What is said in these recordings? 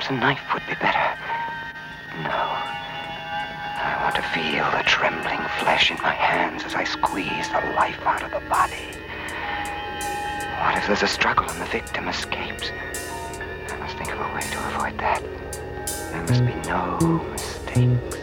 Perhaps a knife would be better. No. I want to feel the trembling flesh in my hands as I squeeze the life out of the body. What if there's a struggle and the victim escapes? I must think of a way to avoid that. There must be no mistakes.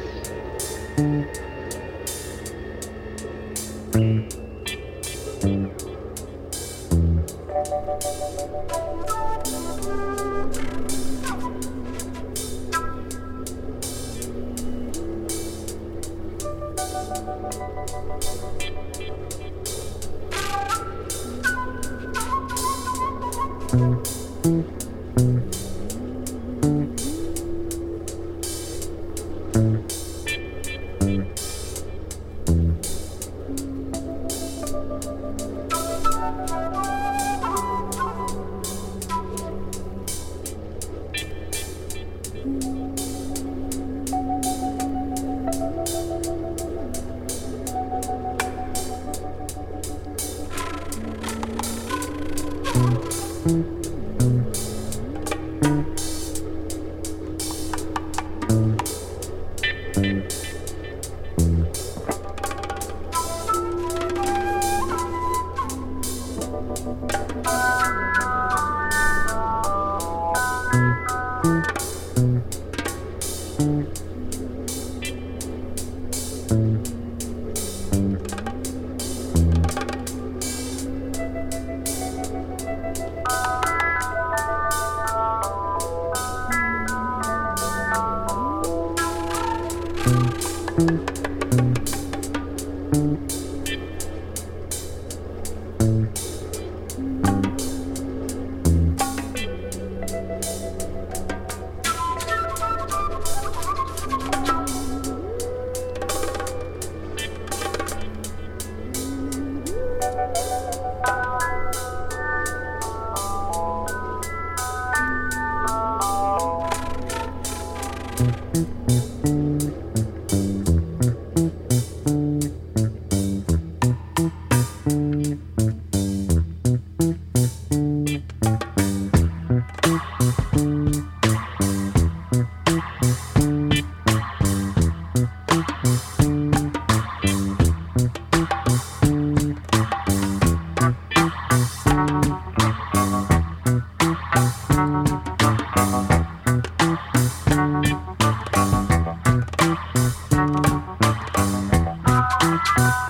you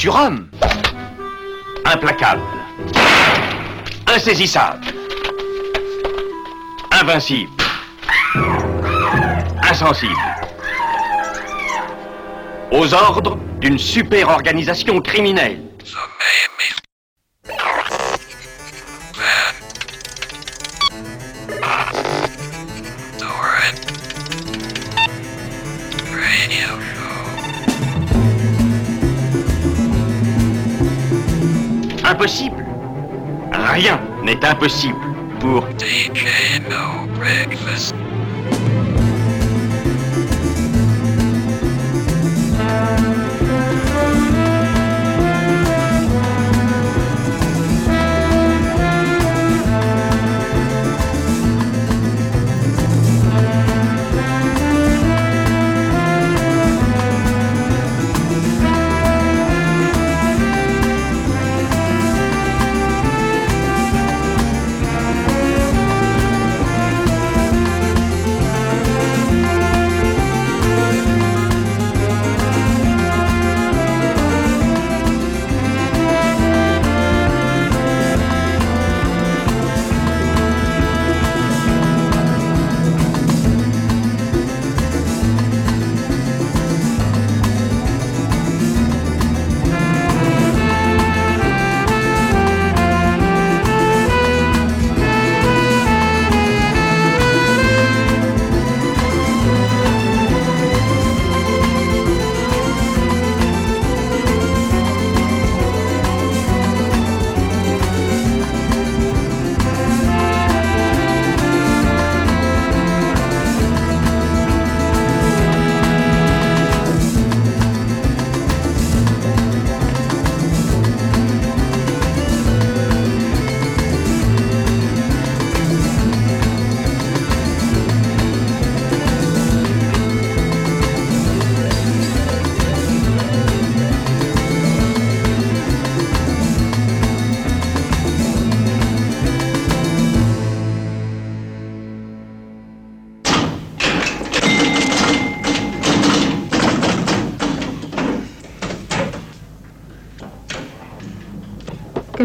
surhomme. Implacable. Insaisissable. Invincible. Insensible. Aux ordres d'une super organisation criminelle. possible pour DK No Breakfast.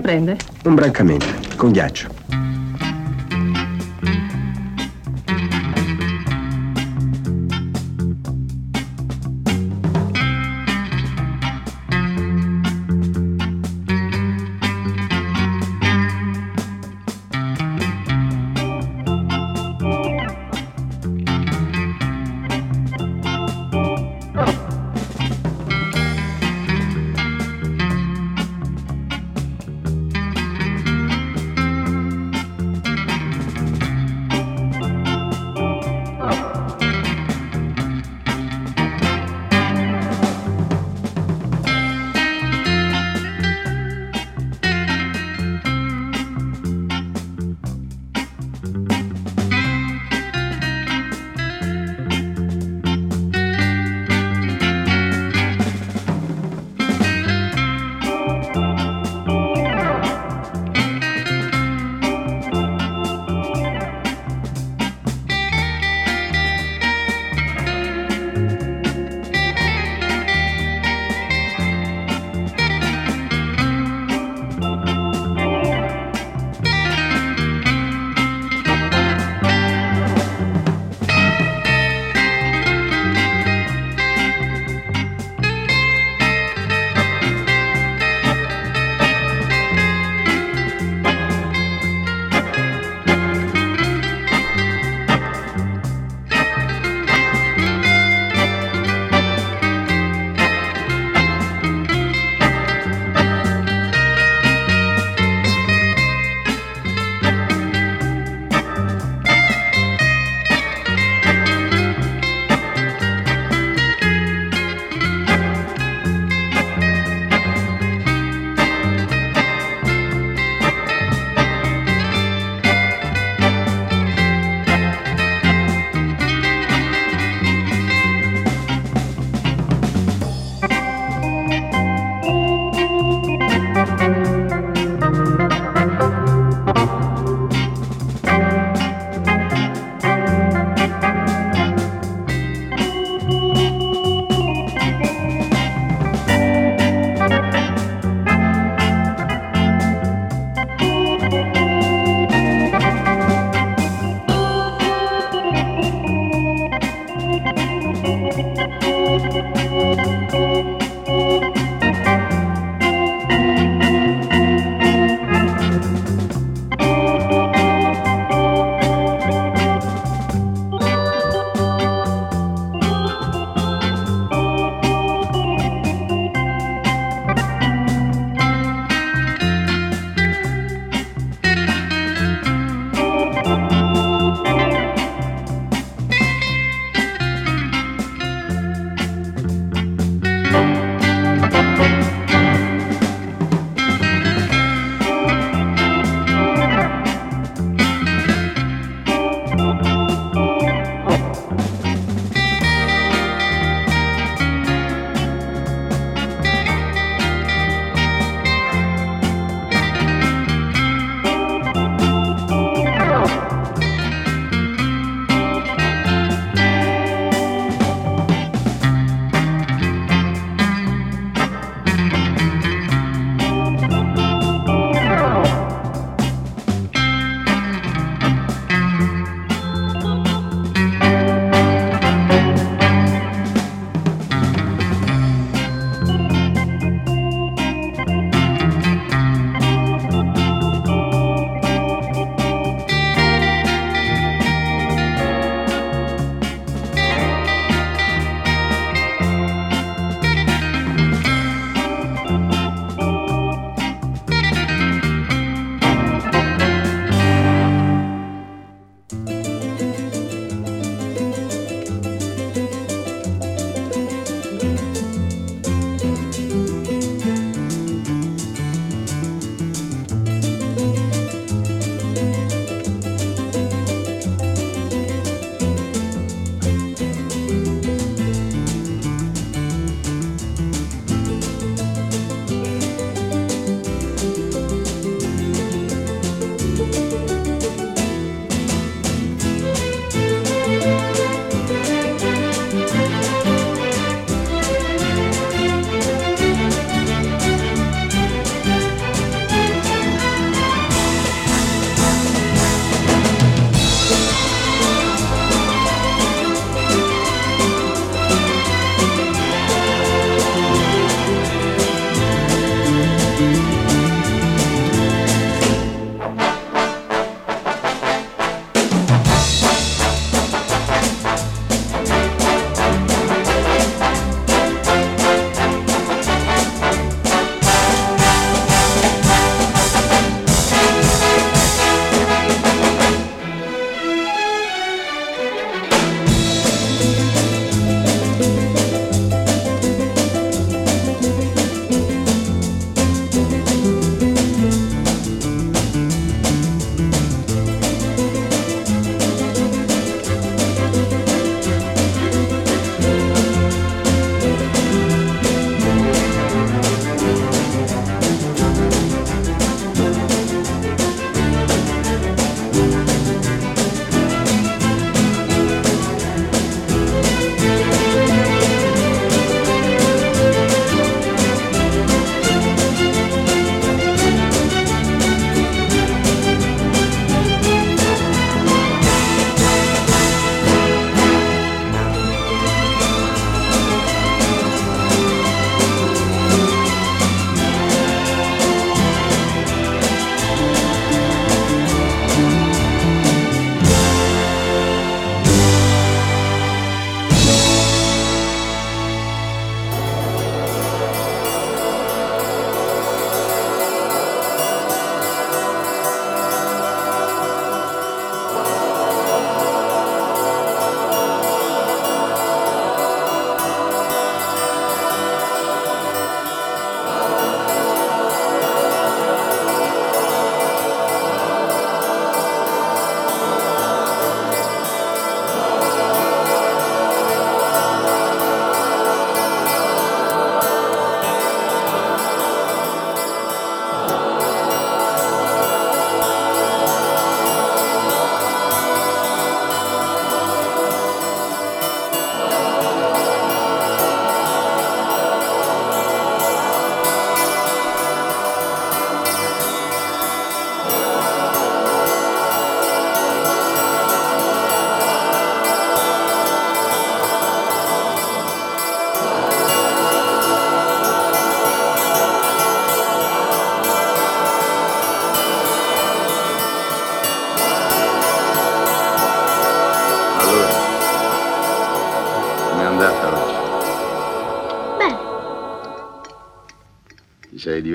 Prende? Un brancamento, con ghiaccio.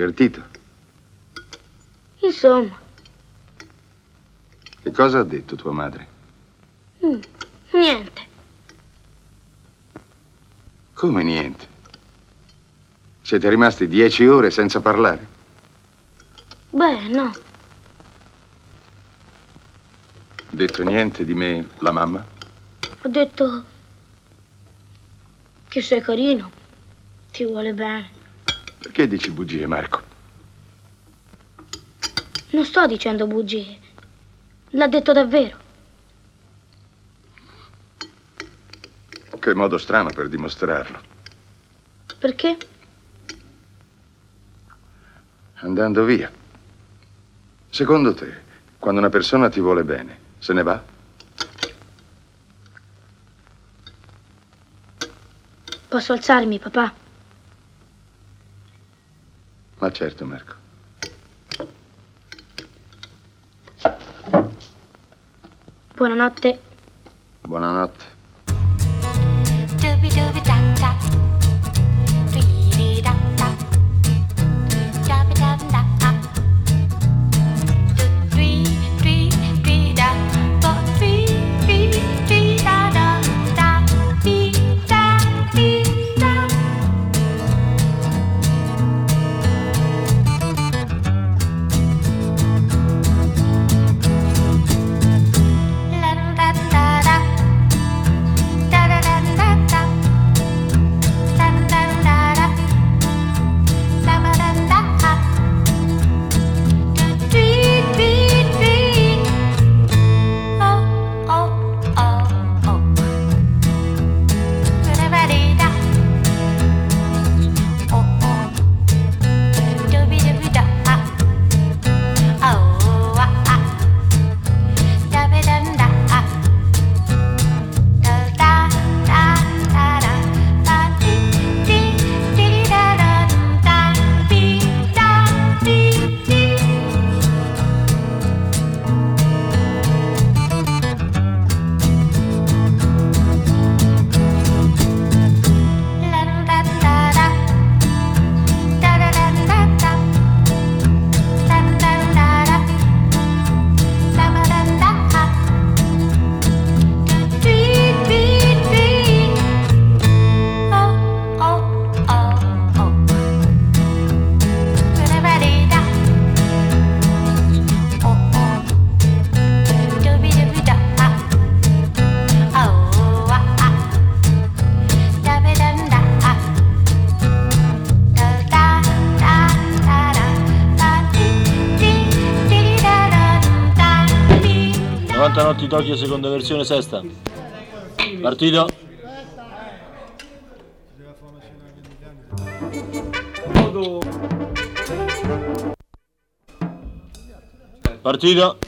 Divertito? Insomma, Che cosa ha detto tua madre? mm, niente. Come niente? Siete rimasti dieci ore senza parlare? Beh, no. Detto niente di me, la mamma? Ho detto che sei carino, ti vuole bene. Perché dici bugie, Marco? Non sto dicendo bugie. L'ha detto davvero. Che modo strano per dimostrarlo. Perché? Andando via. Secondo te, quando una persona ti vuole bene, se ne va? Posso alzarmi, papà? Ma certo, Marco. Buonanotte. Buonanotte. 90 notti Tokyo, seconda versione, sesta. Partito. Partito.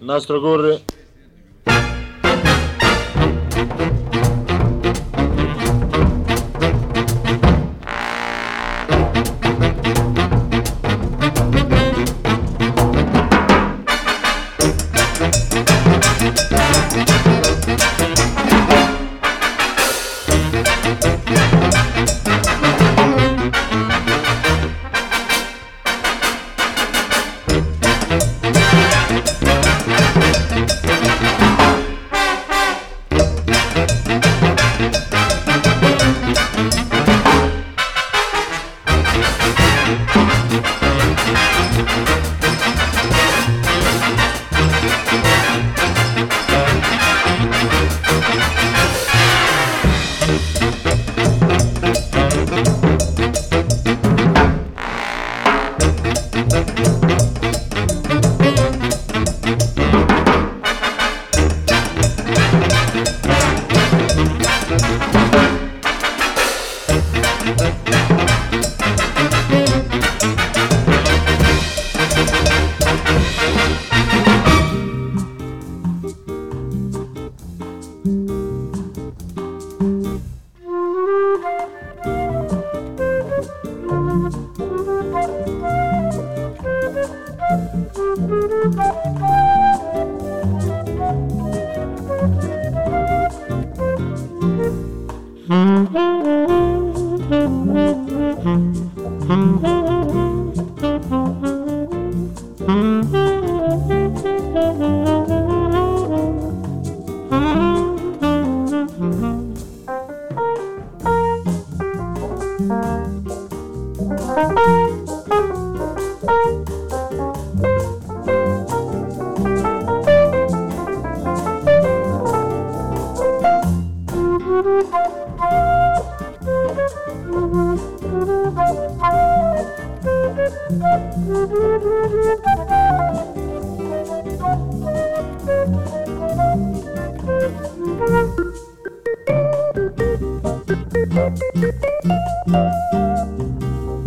Nastro corre.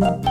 Thank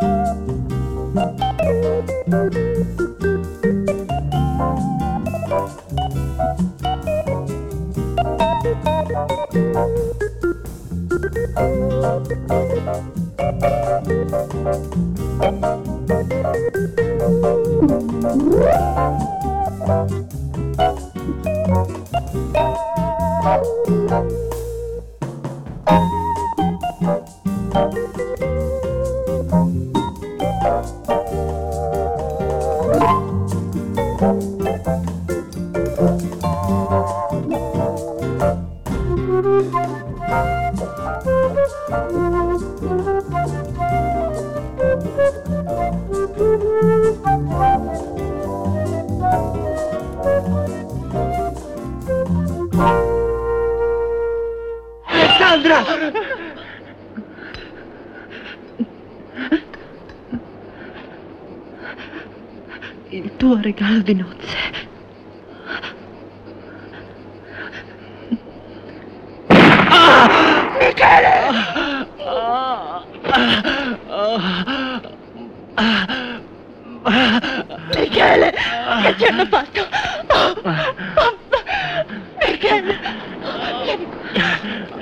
Música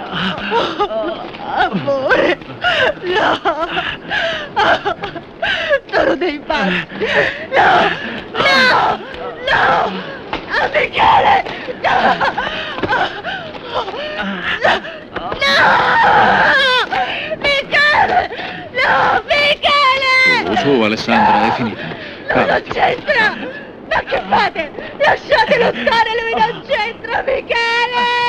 Oh, amore! No! Sono dei pazzi! No! No! No! Ah, Michele! No! No! Michele! No! Michele! Su, Alessandra, è finita. No, non c'entra! Ma che fate? Lasciatelo stare, lui non c'entra, Michele!